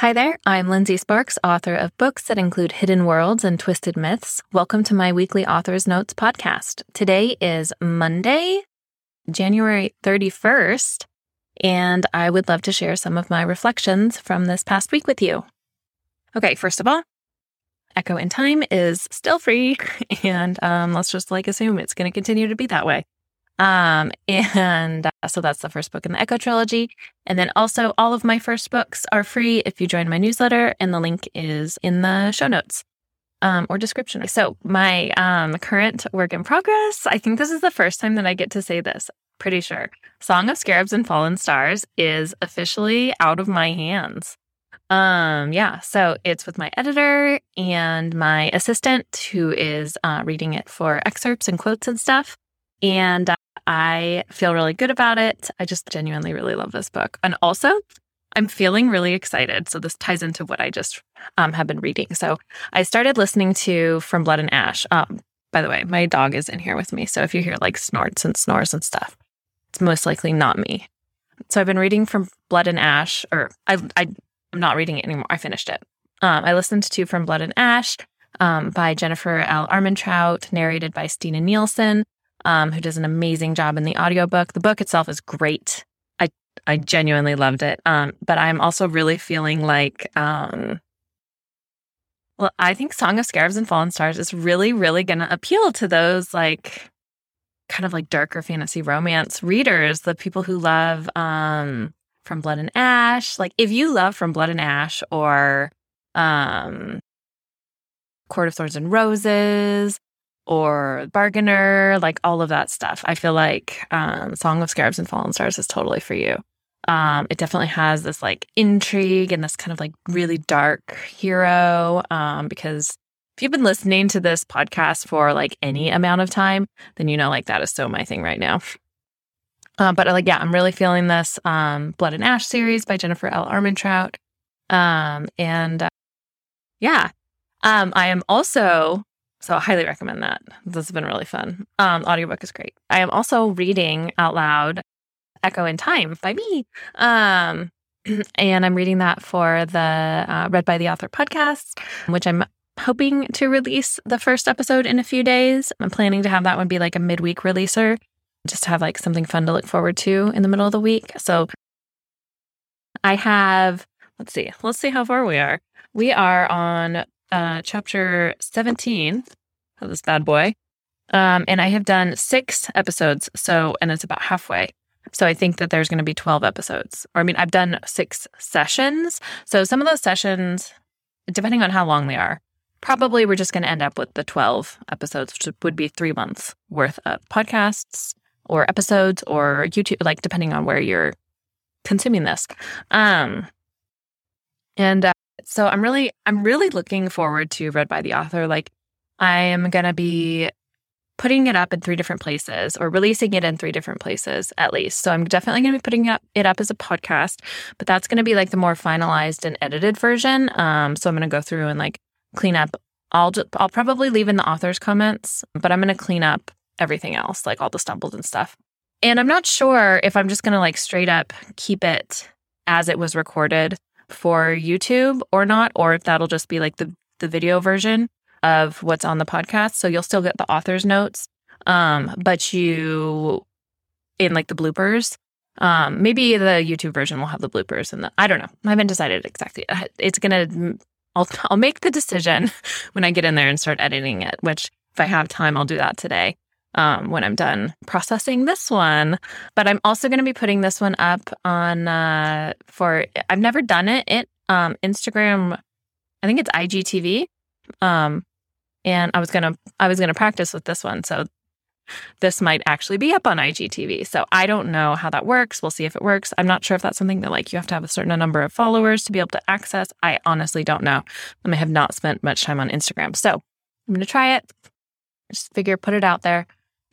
Hi there, I'm Lindsey Sparks, author of books that include hidden worlds and twisted myths. Welcome to my weekly Author's Notes podcast. Today is Monday, January 31st, and I would love to share some of my reflections from this past week with you. Okay, first of all, Echo in Time is still free, and um, let's just like assume it's going to continue to be that way. Um, and uh, so that's the first book in the Echo trilogy. And then also, all of my first books are free if you join my newsletter, and the link is in the show notes um, or description. So, my um, current work in progress, I think this is the first time that I get to say this. Pretty sure. Song of Scarabs and Fallen Stars is officially out of my hands. Um, yeah, so it's with my editor and my assistant who is uh, reading it for excerpts and quotes and stuff. And I feel really good about it. I just genuinely really love this book. And also, I'm feeling really excited. So, this ties into what I just um, have been reading. So, I started listening to From Blood and Ash. Um, by the way, my dog is in here with me. So, if you hear like snorts and snores and stuff, it's most likely not me. So, I've been reading From Blood and Ash, or I, I, am not reading it anymore. I finished it. Um, I listened to From Blood and Ash um, by Jennifer L. Armentrout, narrated by Stina Nielsen um, who does an amazing job in the audiobook. The book itself is great. I I genuinely loved it. Um, but I'm also really feeling like um, well, I think Song of Scarabs and Fallen Stars is really, really gonna appeal to those like kind of like darker fantasy romance readers, the people who love um From Blood and Ash. Like if you love From Blood and Ash or um Court of Thorns and Roses or Bargainer, like all of that stuff. I feel like um, Song of Scarabs and Fallen Stars is totally for you. Um, it definitely has this like intrigue and this kind of like really dark hero. Um, because if you've been listening to this podcast for like any amount of time, then you know like that is so my thing right now. Uh, but like, yeah, I'm really feeling this um, Blood and Ash series by Jennifer L. Armentrout. Um, and uh, yeah, um, I am also so I highly recommend that. This has been really fun. Um, audiobook is great. I am also reading out loud Echo in Time by me. Um, and I'm reading that for the uh, Read by the Author podcast, which I'm hoping to release the first episode in a few days. I'm planning to have that one be like a midweek releaser, just to have like something fun to look forward to in the middle of the week. So I have, let's see, let's see how far we are. We are on uh, chapter 17 of this bad boy. Um, and I have done six episodes. So, and it's about halfway. So I think that there's going to be 12 episodes. Or, I mean, I've done six sessions. So some of those sessions, depending on how long they are, probably we're just going to end up with the 12 episodes, which would be three months worth of podcasts or episodes or YouTube, like depending on where you're consuming this. Um, and uh, so I'm really, I'm really looking forward to Read by the Author. Like, I am going to be putting it up in three different places or releasing it in three different places at least. So I'm definitely going to be putting up, it up as a podcast, but that's going to be like the more finalized and edited version. Um, so I'm going to go through and like clean up. I'll just, I'll probably leave in the author's comments, but I'm going to clean up everything else, like all the stumbles and stuff. And I'm not sure if I'm just going to like straight up keep it as it was recorded for YouTube or not, or if that'll just be like the the video version of what's on the podcast. So you'll still get the author's notes, um, but you in like the bloopers. Um, maybe the YouTube version will have the bloopers and the I don't know. I haven't decided exactly. It's gonna. I'll I'll make the decision when I get in there and start editing it. Which if I have time, I'll do that today. Um, when I'm done processing this one. But I'm also going to be putting this one up on uh, for I've never done it. It um, Instagram, I think it's IGTV. Um, and I was gonna I was gonna practice with this one. So this might actually be up on IGTV. So I don't know how that works. We'll see if it works. I'm not sure if that's something that like you have to have a certain number of followers to be able to access. I honestly don't know. I have not spent much time on Instagram. So I'm gonna try it. Just figure put it out there.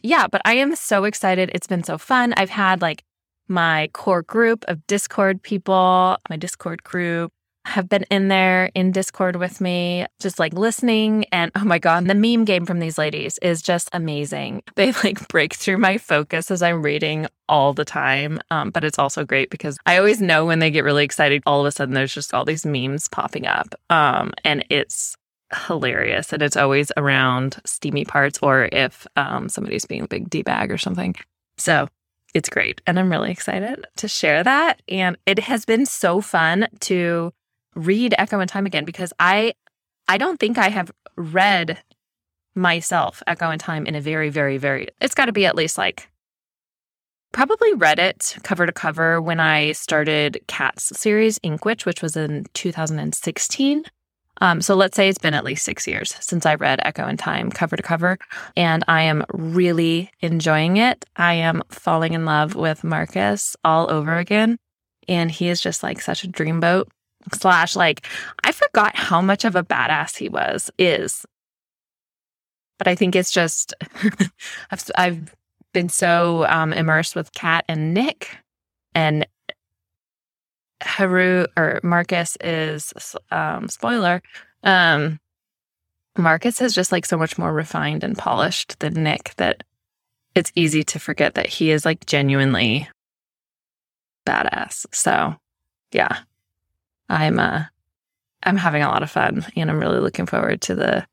Yeah, but I am so excited. It's been so fun. I've had like my core group of Discord people, my Discord group have been in there in Discord with me, just like listening. And oh my God, the meme game from these ladies is just amazing. They like break through my focus as I'm reading all the time. Um, but it's also great because I always know when they get really excited, all of a sudden there's just all these memes popping up. Um, and it's hilarious. And it's always around steamy parts or if um, somebody's being a big D bag or something. So it's great. And I'm really excited to share that. And it has been so fun to read Echo in Time again because I I don't think I have read myself Echo in Time in a very, very, very it's gotta be at least like probably read it cover to cover when I started Cats series, Ink Witch, which was in 2016. Um, so let's say it's been at least six years since I read Echo in Time cover to cover, and I am really enjoying it. I am falling in love with Marcus all over again. And he is just like such a dreamboat. Slash, like, I forgot how much of a badass he was, is. But I think it's just, I've, I've been so um, immersed with Kat and Nick, and Haru or Marcus is um, spoiler. Um, Marcus is just like so much more refined and polished than Nick that it's easy to forget that he is like genuinely badass. So, yeah, I'm uh, I'm having a lot of fun, and I'm really looking forward to the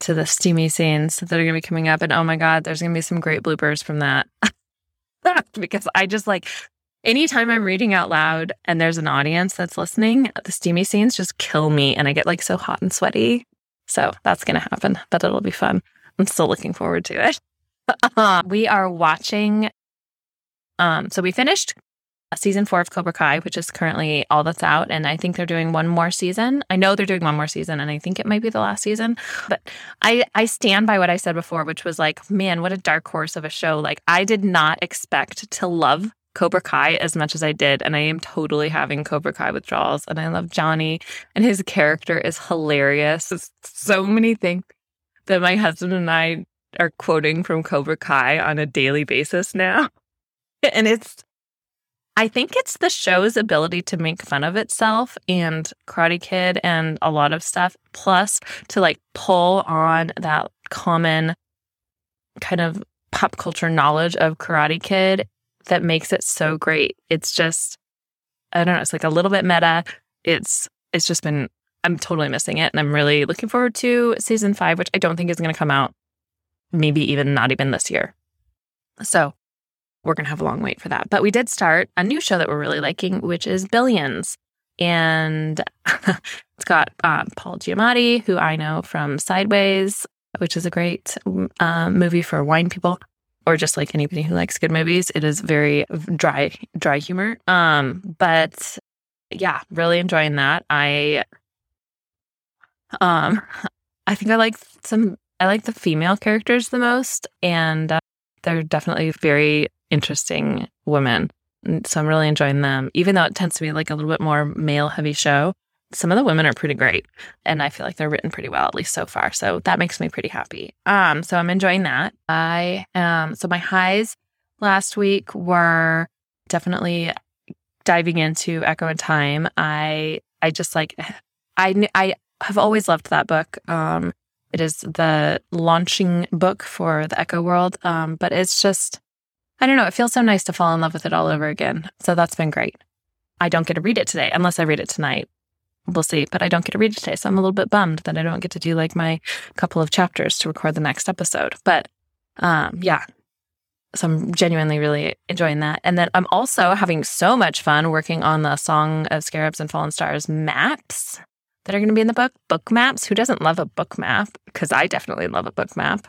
to the steamy scenes that are going to be coming up. And oh my god, there's going to be some great bloopers from that. because I just like anytime I'm reading out loud and there's an audience that's listening, the steamy scenes just kill me and I get like so hot and sweaty. So that's going to happen, but it'll be fun. I'm still looking forward to it. we are watching. Um, so we finished season four of Cobra Kai, which is currently all that's out. And I think they're doing one more season. I know they're doing one more season, and I think it might be the last season. But I, I stand by what I said before, which was like, man, what a dark horse of a show. Like, I did not expect to love Cobra Kai as much as I did, and I am totally having Cobra Kai withdrawals. And I love Johnny, and his character is hilarious. It's so many things that my husband and I are quoting from Cobra Kai on a daily basis now. And it's, I think it's the show's ability to make fun of itself and Karate Kid and a lot of stuff, plus to like pull on that common kind of pop culture knowledge of Karate Kid that makes it so great. It's just, I don't know, it's like a little bit meta. It's, it's just been, I'm totally missing it. And I'm really looking forward to season five, which I don't think is going to come out maybe even not even this year. So we're going to have a long wait for that. But we did start a new show that we're really liking, which is Billions. And it's got um, Paul Giamatti, who I know from Sideways, which is a great um, movie for wine people or just like anybody who likes good movies. It is very dry, dry humor. Um, but yeah, really enjoying that. I, um, I think I like some. I like the female characters the most, and uh, they're definitely very interesting women. So I'm really enjoying them, even though it tends to be like a little bit more male heavy show some of the women are pretty great and i feel like they're written pretty well at least so far so that makes me pretty happy. Um so i'm enjoying that. I um so my highs last week were definitely diving into Echo in Time. I i just like i i have always loved that book. Um it is the launching book for the echo world. Um but it's just i don't know it feels so nice to fall in love with it all over again. So that's been great. I don't get to read it today unless I read it tonight we'll see. But I don't get to read it today. So I'm a little bit bummed that I don't get to do like my couple of chapters to record the next episode. But um, yeah. So I'm genuinely really enjoying that. And then I'm also having so much fun working on the Song of Scarabs and Fallen Stars maps that are going to be in the book. Book maps. Who doesn't love a book map? Because I definitely love a book map.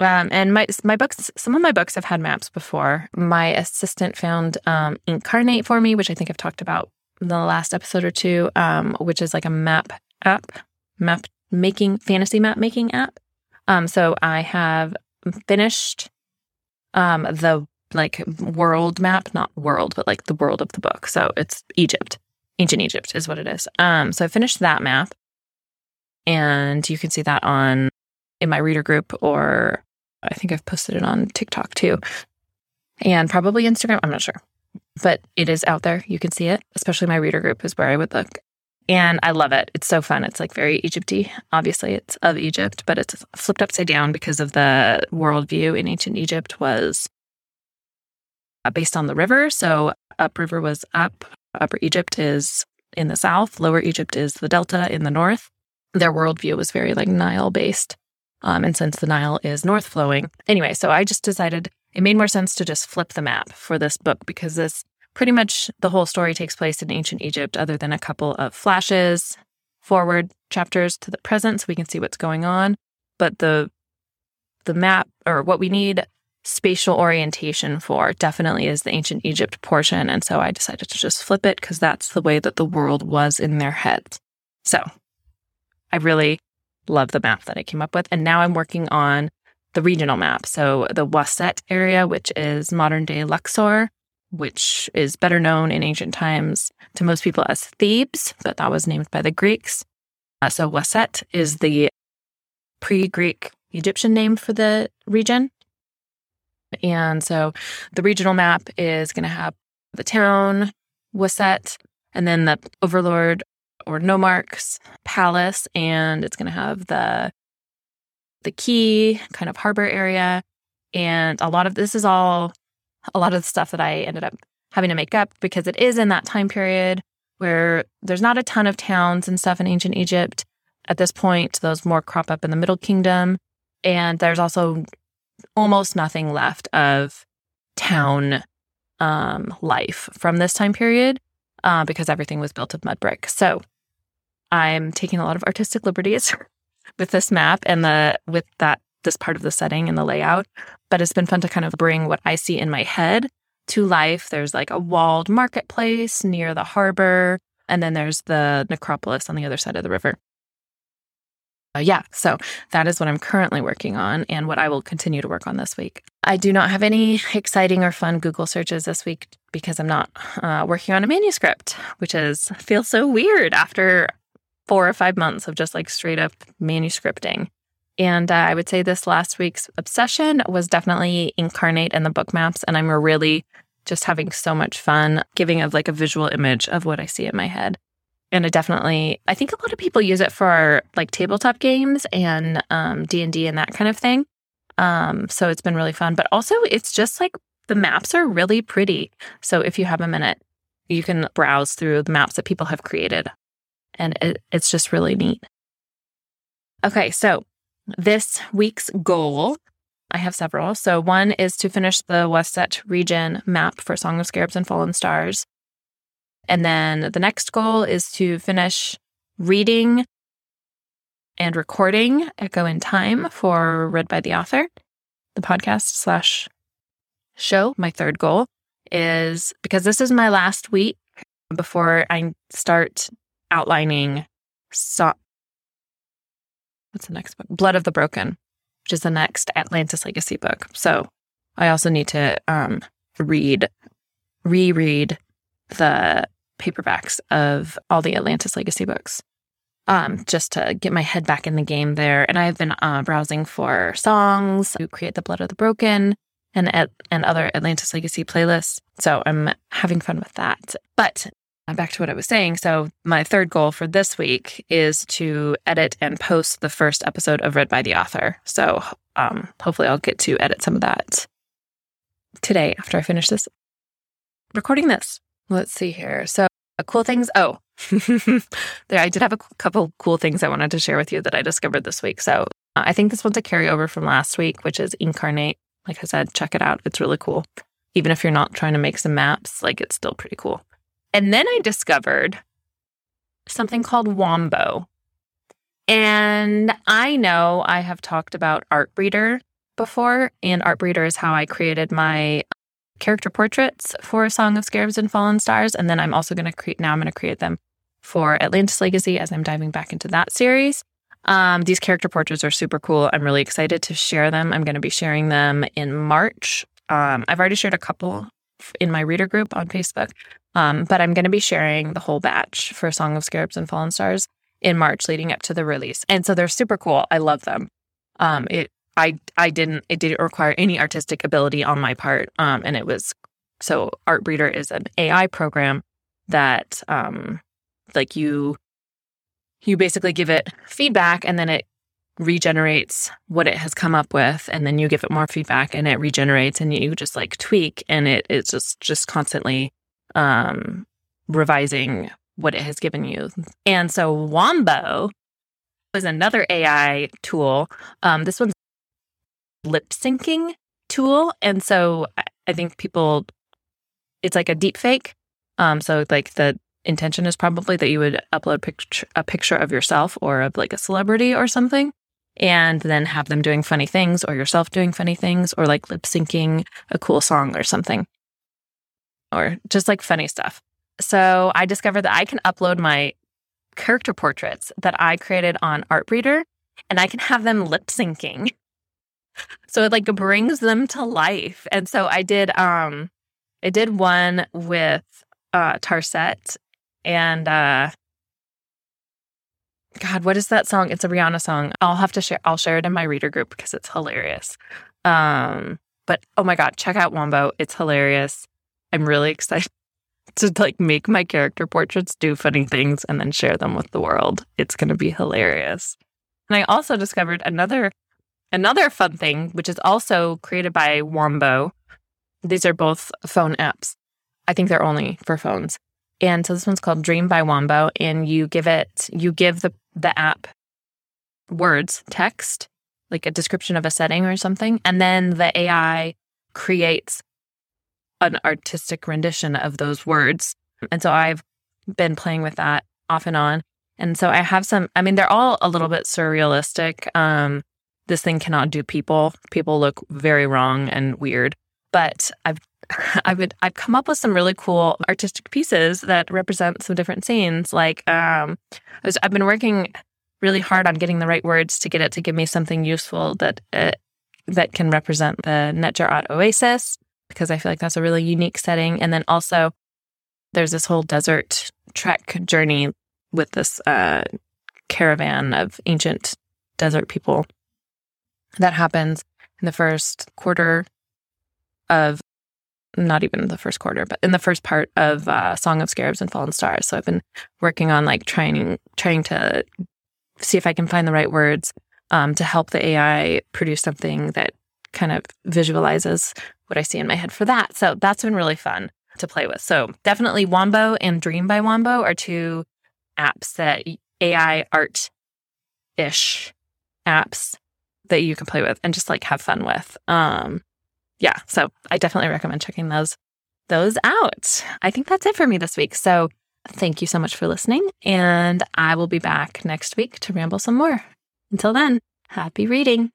Um, and my my books, some of my books have had maps before. My assistant found um, Inkarnate for me, which I think I've talked about the last episode or two, um, which is like a map app, map making, fantasy map making app. Um, so I have finished um, the like world map, not world, but like the world of the book. So it's Egypt, ancient Egypt is what it is. Um, so I finished that map, and you can see that on in my reader group, or I think I've posted it on TikTok too, and probably Instagram. I'm not sure but it is out there. You can see it, especially my reader group is where I would look. And I love it. It's so fun. It's like very Egypty. Obviously, it's of Egypt, but it's flipped upside down because of the worldview in ancient Egypt was uh, based on the river. So upriver was up. Upper Egypt is in the south. Lower Egypt is the delta in the north. Their worldview was very like Nile based. Um, and since the Nile is north flowing, anyway, so I just decided it made more sense to just flip the map for this book because this pretty much the whole story takes place in ancient Egypt, other than a couple of flashes forward chapters to the present so we can see what's going on. But the the map or what we need spatial orientation for definitely is the ancient Egypt portion. And so I decided to just flip it because that's the way that the world was in their heads. So I really love the map that I came up with. And now I'm working on the regional map. So the Waset area, which is modern day Luxor, which is better known in ancient times to most people as Thebes, but that was named by the Greeks. Uh, so Waset is the pre Greek Egyptian name for the region. And so the regional map is going to have the town, Waset, and then the overlord or nomarch's palace, and it's going to have the the key kind of harbor area. And a lot of this is all a lot of the stuff that I ended up having to make up because it is in that time period where there's not a ton of towns and stuff in ancient Egypt. At this point, those more crop up in the Middle Kingdom. And there's also almost nothing left of town um, life from this time period uh, because everything was built of mud brick. So I'm taking a lot of artistic liberties with this map and the with that this part of the setting and the layout. But it's been fun to kind of bring what I see in my head to life. There's like a walled marketplace near the harbor, and then there's the necropolis on the other side of the river. Uh, yeah, so that is what I'm currently working on and what I will continue to work on this week. I do not have any exciting or fun Google searches this week because I'm not uh, working on a manuscript, which is feels so weird after four or five months of just like straight up manuscripting. And uh, I would say this last week's obsession was definitely Inkarnate and the book maps. And I'm really just having so much fun giving of like a visual image of what I see in my head. And it definitely, I think a lot of people use it for like tabletop games and um, D and D and that kind of thing. Um, so it's been really fun. But also, it's just like the maps are really pretty. So if you have a minute, you can browse through the maps that people have created and it, it's just really neat. Okay, so this week's goal, I have several. So one is to finish the Waset region map for Song of Scarabs and Fallen Stars. And then the next goal is to finish reading and recording Echo in Time for Read by the Author, the podcast slash show. My third goal is because this is my last week before I start outlining so- what's the next book? Blood of the Broken, which is the next Atlantis Legacy book. So I also need to um, read, reread the paperbacks of all the Atlantis Legacy books. Um, just to get my head back in the game there. And I've been uh, browsing for songs to create the Blood of the Broken and and other Atlantis Legacy playlists. So I'm having fun with that. But back to what I was saying. So, my third goal for this week is to edit and post the first episode of Read by the Author. So, um, hopefully, I'll get to edit some of that today after I finish this recording this. Let's see here. So, uh, cool things. Oh, there, I did have a couple cool things I wanted to share with you that I discovered this week. So, uh, I think this one's a carryover from last week, which is Inkarnate. Like I said, check it out. It's really cool. Even if you're not trying to make some maps, like it's still pretty cool. And then I discovered something called Wombo. And I know I have talked about Artbreeder before, and Artbreeder is how I created my character portraits for Song of Scarabs and Fallen Stars. And then I'm also going to create, now I'm going to create them for Atlantis Legacy as I'm diving back into that series. Um, these character portraits are super cool. I'm really excited to share them. I'm going to be sharing them in March. Um, I've already shared a couple in my reader group on Facebook, um, but I'm going to be sharing the whole batch for Song of Scarabs and Fallen Stars in March leading up to the release. And so they're super cool. I love them. Um, it I I didn't it didn't require any artistic ability on my part. Um, and it was so Artbreeder is an AI program that um like you you basically give it feedback and then it regenerates what it has come up with and then you give it more feedback and it regenerates and you just like tweak and it it is just just constantly um revising what it has given you. And so Wombo is another AI tool. Um, this one's lip syncing tool. And so I think people, it's like a deep fake. Um, so like the intention is probably that you would upload picture, a picture of yourself or of like a celebrity or something and then have them doing funny things or yourself doing funny things or like lip syncing a cool song or something or just like funny stuff. So I discovered that I can upload my character portraits that I created on Artbreeder and I can have them lip syncing. So it like brings them to life. And so I did um I did one with uh Tarset and uh God, what is that song? It's a Rihanna song. I'll have to share I'll share it in my reader group because it's hilarious. Um but oh my god, check out Wombo. It's hilarious. I'm really excited to like make my character portraits do funny things and then share them with the world. It's going to be hilarious. And I also discovered another another fun thing which is also created by Wombo. These are both phone apps. I think they're only for phones. And so this one's called Dream by Wombo and you give it you give the the app words, text, like a description of a setting or something, and then the AI creates an artistic rendition of those words. And so I've been playing with that off and on. And so I have some, I mean, they're all a little bit surrealistic. Um, this thing cannot do people. People look very wrong and weird. But I've I've been, I've come up with some really cool artistic pieces that represent some different scenes. Like um, I was, I've been working really hard on getting the right words to get it to give me something useful that uh, that can represent the Netjar Oasis because I feel like that's a really unique setting. And then also, there's this whole desert trek journey with this uh, caravan of ancient desert people that happens in the first quarter of not even the first quarter, but in the first part of uh, Song of Scarabs and Fallen Stars. So I've been working on like trying trying to see if I can find the right words um, to help the AI produce something that kind of visualizes what I see in my head for that. So that's been really fun to play with. So definitely Wombo and Dream by Wombo are two apps that AI art ish apps that you can play with and just like have fun with. Um yeah, so I definitely recommend checking those those out. I think that's it for me this week. So thank you so much for listening and I will be back next week to ramble some more. Until then, happy reading.